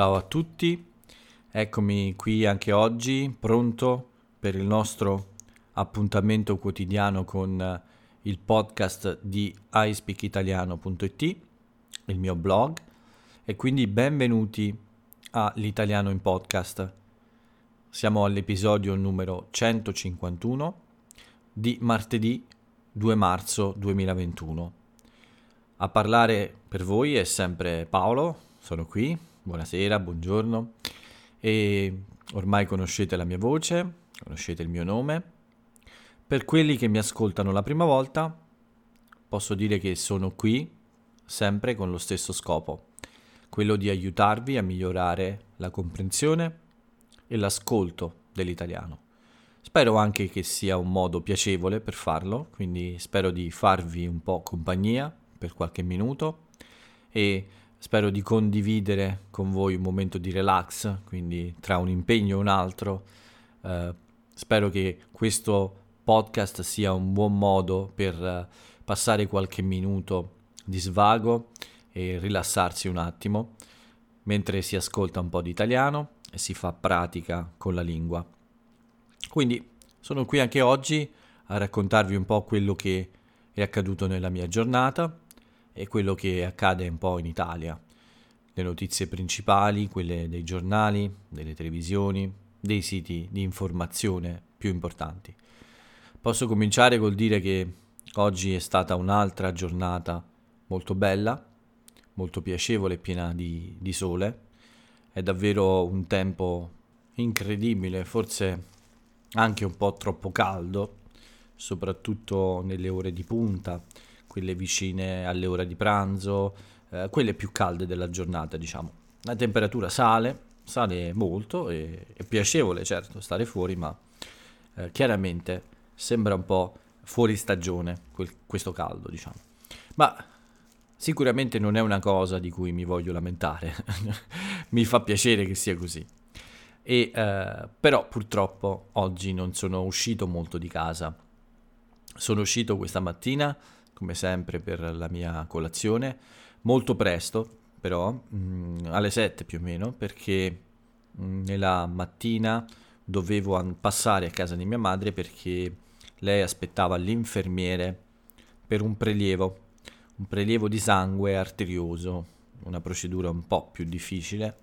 Ciao a tutti, eccomi qui anche oggi, pronto per il nostro appuntamento quotidiano con il podcast di iSpeakitaliano.it, il mio blog, e quindi benvenuti all'Italiano in Podcast. Siamo all'episodio numero 151 di martedì 2 marzo 2021. A parlare per voi è sempre Paolo, sono qui, buonasera, buongiorno e ormai conoscete la mia voce, conoscete il mio nome. Per quelli che mi ascoltano la prima volta, posso dire che sono qui sempre con lo stesso scopo, quello di aiutarvi a migliorare la comprensione e l'ascolto dell'italiano. Spero anche che sia un modo piacevole per farlo, quindi spero di farvi un po' compagnia per qualche minuto e spero di condividere con voi un momento di relax, quindi tra un impegno e un altro. Eh, spero che questo podcast sia un buon modo per eh, passare qualche minuto di svago e rilassarsi un attimo mentre si ascolta un po' di italiano e si fa pratica con la lingua. Quindi sono qui anche oggi a raccontarvi un po' quello che è accaduto nella mia giornata e quello che accade un po' in Italia. Le notizie principali, quelle dei giornali, delle televisioni, dei siti di informazione più importanti. Posso cominciare col dire che oggi è stata un'altra giornata molto bella, molto piacevole e piena di, di sole. È davvero un tempo incredibile, forse anche un po' troppo caldo, soprattutto nelle ore di punta quelle vicine alle ore di pranzo, eh, quelle più calde della giornata, diciamo. La temperatura sale, sale molto, e, è piacevole certo stare fuori, ma eh, chiaramente sembra un po' fuori stagione quel, questo caldo, diciamo. Ma sicuramente non è una cosa di cui mi voglio lamentare, mi fa piacere che sia così. E, eh, però purtroppo oggi non sono uscito molto di casa. Sono uscito questa mattina come sempre per la mia colazione, molto presto però, mh, mm, alle 7 più o meno, perché mh, mm, nella mattina dovevo an- passare a casa di mia madre perché lei aspettava l'infermiere per un prelievo, un prelievo di sangue arterioso, una procedura un po' più difficile,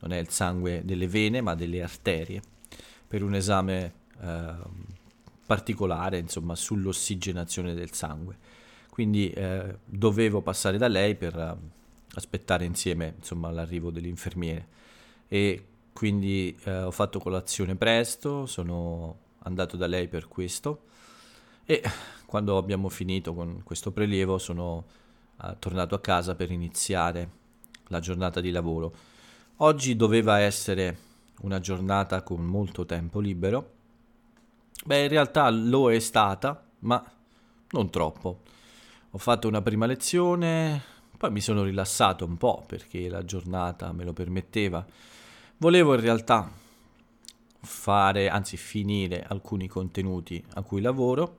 non è il sangue delle vene ma delle arterie, per un esame eh, particolare, insomma, sull'ossigenazione del sangue quindi eh, dovevo passare da lei per uh, aspettare insieme insomma, l'arrivo dell'infermiere e quindi eh, ho fatto colazione presto, sono andato da lei per questo e quando abbiamo finito con questo prelievo sono uh, tornato a casa per iniziare la giornata di lavoro. Oggi doveva essere una giornata con molto tempo libero. Beh, in realtà lo è stata, ma non troppo. Ho fatto una prima lezione, poi mi sono rilassato un po' perché la giornata me lo permetteva. Volevo in realtà fare, anzi finire alcuni contenuti a cui lavoro,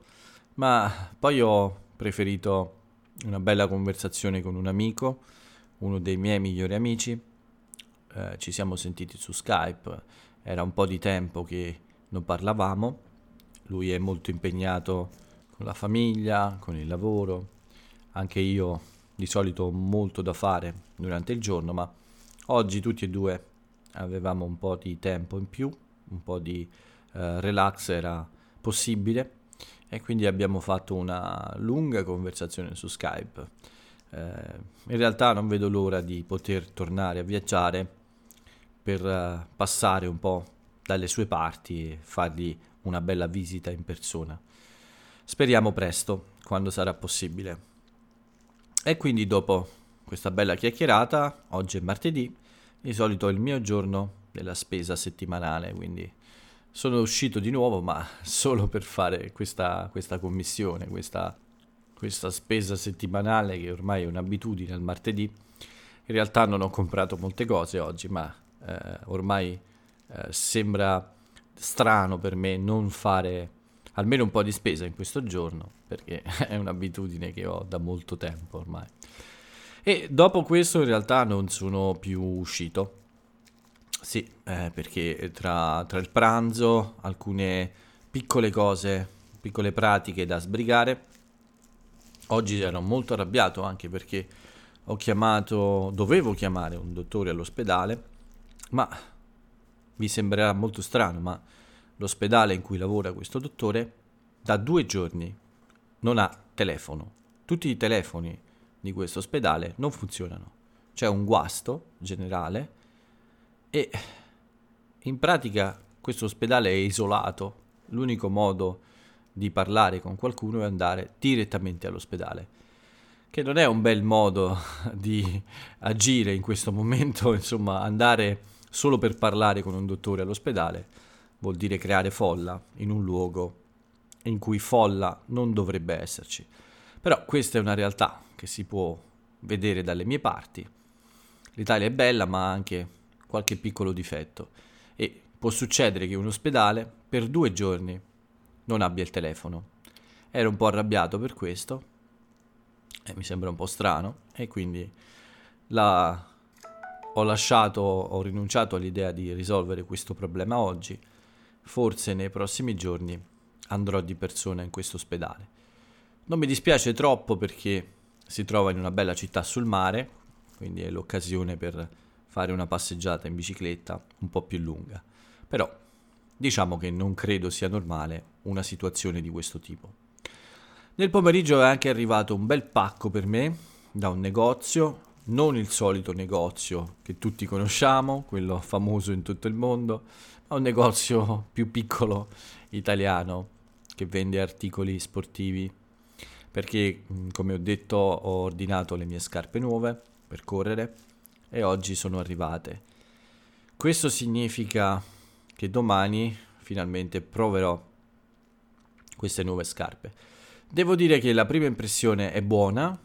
ma poi ho preferito una bella conversazione con un amico, uno dei miei migliori amici. Eh, ci siamo sentiti su Skype, era un po' di tempo che non parlavamo. Lui è molto impegnato con la famiglia, con il lavoro, anche io di solito ho molto da fare durante il giorno, ma oggi tutti e due avevamo un po' di tempo in più, un po' di uh, relax era possibile e quindi abbiamo fatto una lunga conversazione su Skype. Uh, in realtà non vedo l'ora di poter tornare a viaggiare per uh, passare un po' dalle sue parti e fargli una bella visita in persona. Speriamo presto, quando sarà possibile. E quindi dopo questa bella chiacchierata, oggi è martedì, di solito è il mio giorno della spesa settimanale, quindi sono uscito di nuovo, ma solo per fare questa, questa commissione, questa, questa spesa settimanale che ormai è un'abitudine al martedì. In realtà non ho comprato molte cose oggi, ma eh, ormai eh, sembra strano per me non fare almeno un po' di spesa in questo giorno, perché è un'abitudine che ho da molto tempo ormai. E dopo questo in realtà non sono più uscito. Sì, eh, perché tra, tra il pranzo, alcune piccole cose, piccole pratiche da sbrigare, oggi ero molto arrabbiato anche perché ho chiamato, dovevo chiamare un dottore all'ospedale, ma vi sembrerà molto strano, ma l'ospedale in cui lavora questo dottore da due giorni non ha telefono. Tutti i telefoni di questo ospedale non funzionano. C'è un guasto generale e in pratica questo ospedale è isolato. L'unico modo di parlare con qualcuno è andare direttamente all'ospedale che non è un bel modo di agire in questo momento, insomma, andare solo per parlare con un dottore all'ospedale vuol dire creare folla in un luogo in cui folla non dovrebbe esserci. Però questa è una realtà che si può vedere dalle mie parti. L'Italia è bella, ma ha anche qualche piccolo difetto e può succedere che un ospedale per due giorni non abbia il telefono. Ero un po' arrabbiato per questo e mi sembra un po' strano e quindi la... ho lasciato, ho rinunciato all'idea di risolvere questo problema oggi. Forse nei prossimi giorni andrò di persona in questo ospedale. Non mi dispiace troppo perché si trova in una bella città sul mare, quindi è l'occasione per fare una passeggiata in bicicletta un po' più lunga. Però diciamo che non credo sia normale una situazione di questo tipo. Nel pomeriggio è anche arrivato un bel pacco per me da un negozio, non il solito negozio che tutti conosciamo, quello famoso in tutto il mondo, ma un negozio più piccolo italiano che vende articoli sportivi. Perché, come ho detto, ho ordinato le mie scarpe nuove per correre e oggi sono arrivate. Questo significa che domani finalmente proverò queste nuove scarpe Devo dire che la prima impressione è buona,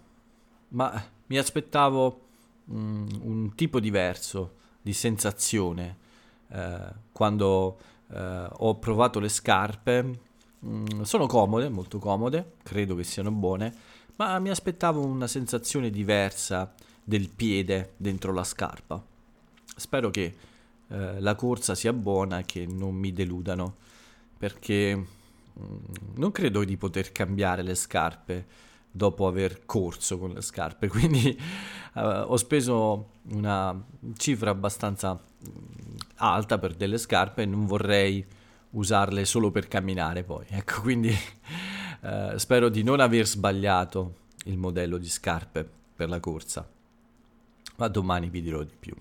ma mi aspettavo um, un tipo diverso di sensazione eh, quando eh, ho provato le scarpe. Mm, sono comode, molto comode, credo che siano buone, ma mi aspettavo una sensazione diversa del piede dentro la scarpa. Spero che eh, la corsa sia buona e che non mi deludano, perché Mm, non credo di poter cambiare le scarpe dopo aver corso con le scarpe, quindi uh, ho speso una cifra abbastanza mm, alta per delle scarpe e non vorrei usarle solo per camminare poi. Ecco, quindi uh, spero di non aver sbagliato il modello di scarpe per la corsa. Ma domani vi dirò di più.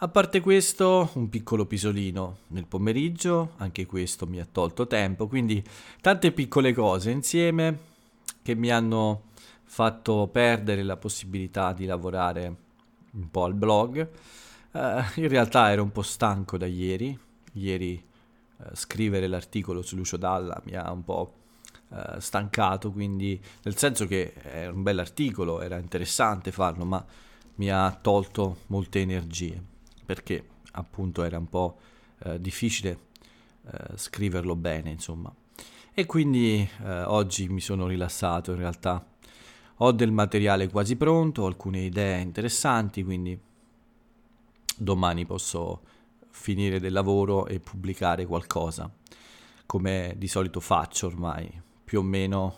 A parte questo, un piccolo pisolino nel pomeriggio, anche questo mi ha tolto tempo, quindi tante piccole cose insieme che mi hanno fatto perdere la possibilità di lavorare un po' al blog. Uh, in realtà ero un po' stanco da ieri, ieri uh, scrivere l'articolo su Lucio Dalla mi ha un po' uh, stancato, quindi nel senso che era un bell'articolo, era interessante farlo, ma mi ha tolto molte energie perché appunto era un po' eh, difficile eh, scriverlo bene, insomma. E quindi eh, oggi mi sono rilassato, in realtà ho del materiale quasi pronto, ho alcune idee interessanti, quindi domani posso finire del lavoro e pubblicare qualcosa, come di solito faccio ormai, più o meno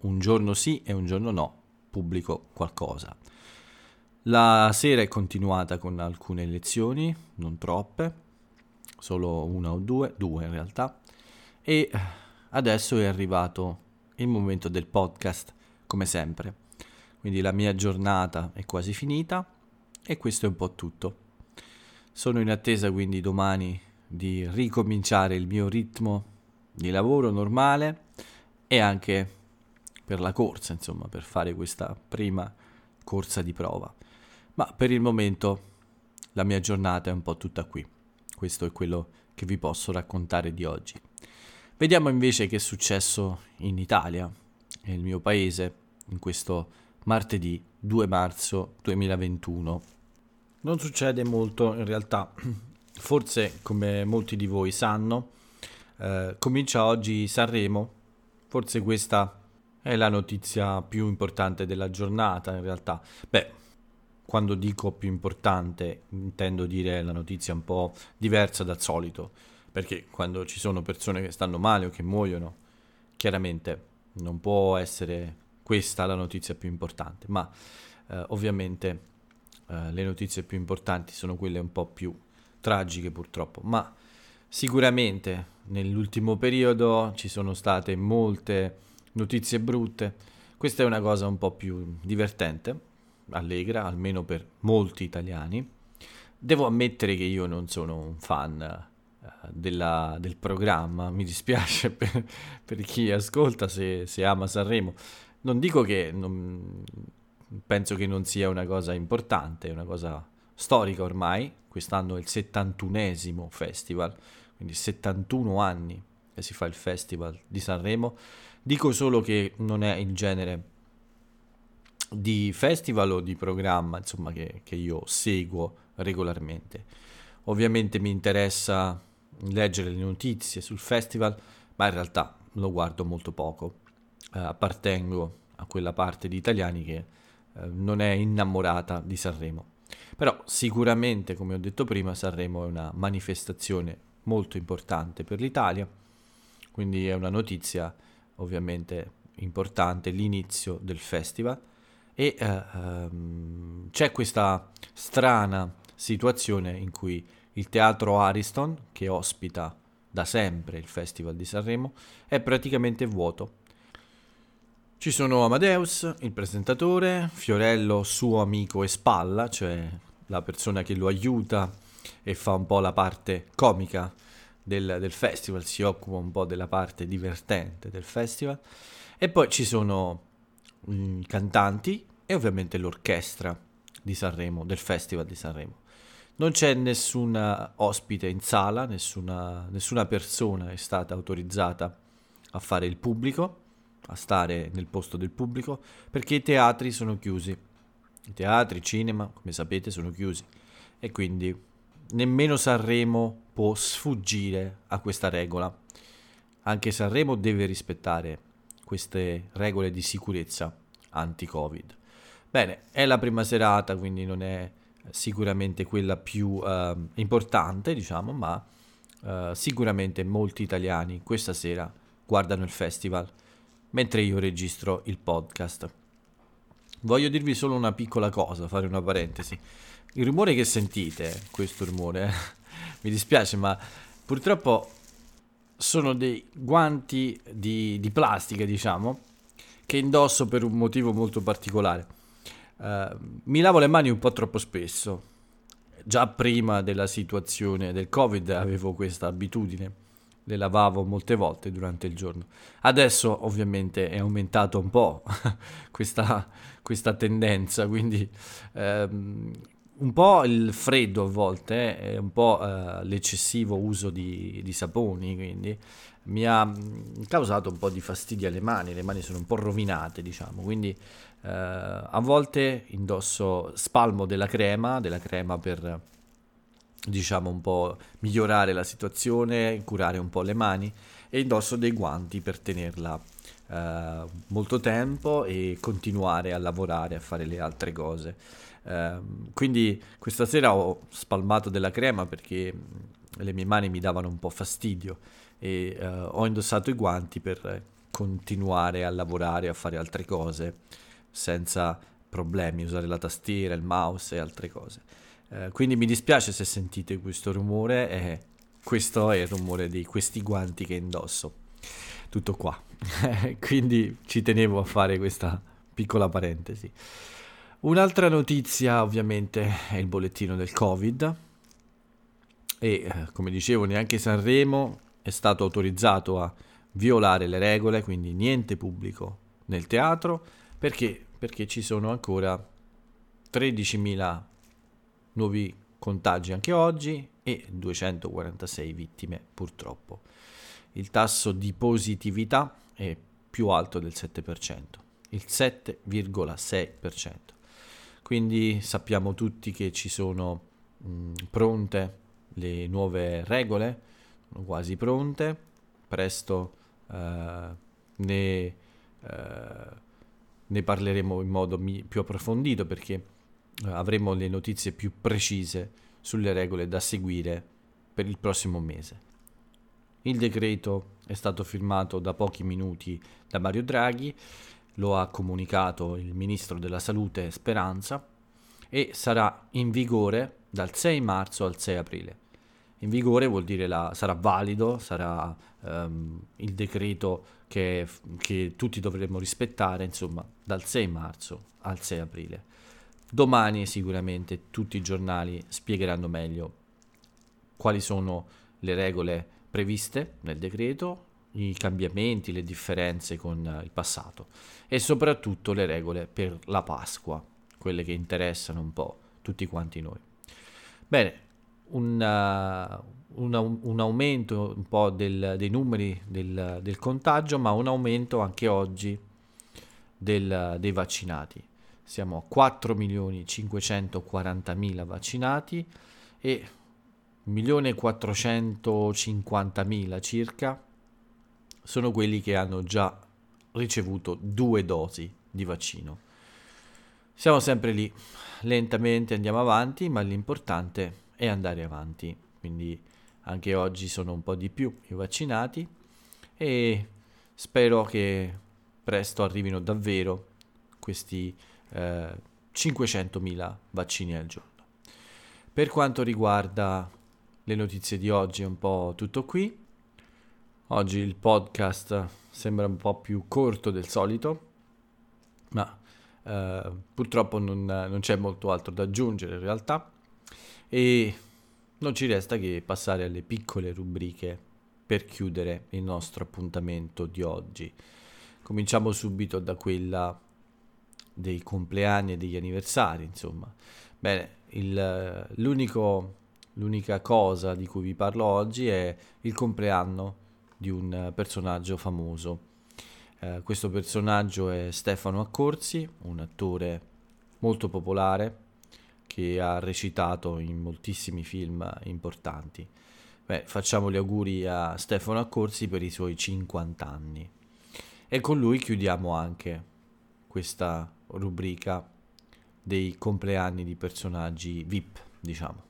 un giorno sì e un giorno no, pubblico qualcosa. La sera è continuata con alcune lezioni, non troppe, solo una o due, due in realtà, e adesso è arrivato il momento del podcast, come sempre. Quindi la mia giornata è quasi finita e questo è un po' tutto. Sono in attesa quindi domani di ricominciare il mio ritmo di lavoro normale e anche per la corsa, insomma, per fare questa prima corsa di prova. Ma per il momento la mia giornata è un po' tutta qui. Questo è quello che vi posso raccontare di oggi. Vediamo invece che è successo in Italia, nel mio paese, in questo martedì 2 marzo 2021. Non succede molto in realtà, forse come molti di voi sanno, eh, comincia oggi Sanremo, forse questa è la notizia più importante della giornata in realtà. Beh, quando dico più importante intendo dire la notizia un po' diversa dal solito, perché quando ci sono persone che stanno male o che muoiono, chiaramente non può essere questa la notizia più importante, ma eh, ovviamente eh, le notizie più importanti sono quelle un po' più tragiche purtroppo, ma sicuramente nell'ultimo periodo ci sono state molte notizie brutte, questa è una cosa un po' più divertente, allegra, almeno per molti italiani. Devo ammettere che io non sono un fan uh, della, del programma, mi dispiace per, per chi ascolta se, se, ama Sanremo. Non dico che non, penso che non sia una cosa importante, è una cosa storica ormai, quest'anno è il 71esimo festival, quindi 71 anni che si fa il festival di Sanremo. Dico solo che non è il genere di festival o di programma insomma, che, che io seguo regolarmente. Ovviamente mi interessa leggere le notizie sul festival, ma in realtà lo guardo molto poco. Uh, appartengo a quella parte di italiani che uh, non è innamorata di Sanremo. Però sicuramente, come ho detto prima, Sanremo è una manifestazione molto importante per l'Italia, quindi è una notizia ovviamente importante, l'inizio del festival e uh, um, c'è questa strana situazione in cui il teatro Ariston, che ospita da sempre il Festival di Sanremo, è praticamente vuoto. Ci sono Amadeus, il presentatore, Fiorello, suo amico e spalla, cioè la persona che lo aiuta e fa un po' la parte comica del, del festival, si occupa un po' della parte divertente del festival. E poi ci sono i cantanti e ovviamente l'orchestra di Sanremo, del Festival di Sanremo. Non c'è nessun ospite in sala, nessuna, nessuna persona è stata autorizzata a fare il pubblico, a stare nel posto del pubblico, perché i teatri sono chiusi. I teatri, cinema, come sapete, sono chiusi. E quindi nemmeno Sanremo può sfuggire a questa regola. Anche Sanremo deve rispettare queste regole di sicurezza anti-Covid. Bene, è la prima serata, quindi non è sicuramente quella più uh, importante, diciamo, ma uh, sicuramente molti italiani questa sera guardano il festival mentre io registro il podcast. Voglio dirvi solo una piccola cosa, fare una parentesi. Il rumore che sentite, questo rumore, mi dispiace, ma purtroppo sono dei guanti di, di plastica, diciamo, che indosso per un motivo molto particolare. Uh, mi lavo le mani un po' troppo spesso. Già prima della situazione del Covid avevo questa abitudine, le lavavo molte volte durante il giorno. Adesso ovviamente è aumentato un po' questa, questa tendenza, quindi um, un po' il freddo a volte e un po' uh, l'eccessivo uso di, di, saponi, quindi mi ha mm, causato un po' di fastidio alle mani, le mani sono un po' rovinate, diciamo, quindi uh, a volte indosso spalmo della crema, della crema per diciamo un po' migliorare la situazione, curare un po' le mani e indosso dei guanti per tenerla uh, molto tempo e continuare a lavorare, a fare le altre cose. Ehm, quindi questa sera ho spalmato della crema perché le mie mani mi davano un po' fastidio e uh, ho indossato i guanti per continuare a lavorare, a fare altre cose senza problemi, usare la tastiera, il mouse e altre cose. Uh, quindi mi dispiace se sentite questo rumore e questo è il rumore di questi guanti che indosso. Tutto qua. quindi ci tenevo a fare questa piccola parentesi. Un'altra notizia ovviamente è il bollettino del Covid e eh, come dicevo neanche Sanremo è stato autorizzato a violare le regole, quindi niente pubblico nel teatro, perché? Perché ci sono ancora 13.000 nuovi contagi anche oggi e 246 vittime purtroppo. Il tasso di positività è più alto del 7%, il 7,6%. Quindi sappiamo tutti che ci sono mh, pronte le nuove regole, quasi pronte, presto eh, ne, eh, ne, parleremo in modo mi- più approfondito perché avremo le notizie più precise sulle regole da seguire per il prossimo mese. Il decreto è stato firmato da pochi minuti da Mario Draghi, lo ha comunicato il ministro della Salute Speranza e sarà in vigore dal 6 marzo al 6 aprile. In vigore vuol dire la, sarà valido, sarà um, il decreto che, che tutti dovremmo rispettare, insomma, dal 6 marzo al 6 aprile. Domani sicuramente tutti i giornali spiegheranno meglio quali sono le regole previste nel decreto, i cambiamenti, le differenze con il passato e soprattutto le regole per la Pasqua, quelle che interessano un po' tutti quanti noi. Bene, una, una, un aumento un po' del, dei numeri del, del, contagio, ma un aumento anche oggi del, dei vaccinati. Siamo a 4.540.000 vaccinati e 1.450.000 circa sono quelli che hanno già ricevuto due dosi di vaccino. Siamo sempre lì, lentamente andiamo avanti, ma l'importante è andare avanti. Quindi anche oggi sono un po' di più i vaccinati e spero che presto arrivino davvero questi eh, 500.000 vaccini al giorno. Per quanto riguarda le notizie di oggi è un po' tutto qui. Oggi il podcast sembra un po' più corto del solito, ma eh, purtroppo non, non c'è molto altro da aggiungere in realtà e non ci resta che passare alle piccole rubriche per chiudere il nostro appuntamento di oggi. Cominciamo subito da quella dei compleanni e degli anniversari, insomma. Bene, il, l'unica cosa di cui vi parlo oggi è il compleanno di un personaggio famoso. Eh, questo personaggio è Stefano Accorsi, un attore molto popolare che ha recitato in moltissimi film importanti. Beh, facciamo gli auguri a Stefano Accorsi per i suoi 50 anni. E con lui chiudiamo anche questa rubrica dei compleanni di personaggi VIP, diciamo.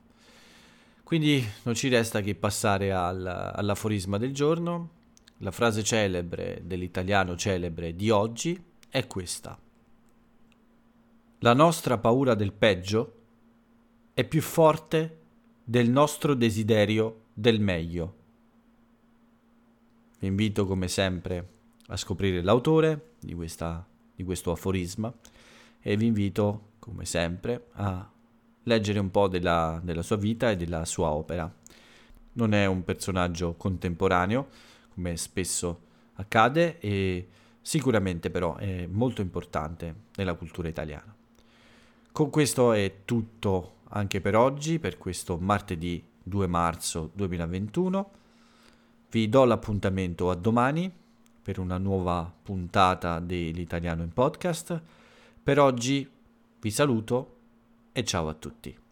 Quindi non ci resta che passare al, all'aforisma del giorno. La frase celebre dell'italiano celebre di oggi è questa. La nostra paura del peggio è più forte del nostro desiderio del meglio. Vi invito come sempre a scoprire l'autore di, questa, di questo aforisma e vi invito come sempre a leggere un po' della, della sua vita e della sua opera. Non è un personaggio contemporaneo, come spesso accade, e sicuramente però è molto importante nella cultura italiana. Con questo è tutto anche per oggi, per questo martedì 2 marzo 2021. Vi do l'appuntamento a domani per una nuova puntata dell'Italiano in podcast. Per oggi vi saluto e ciao a tutti.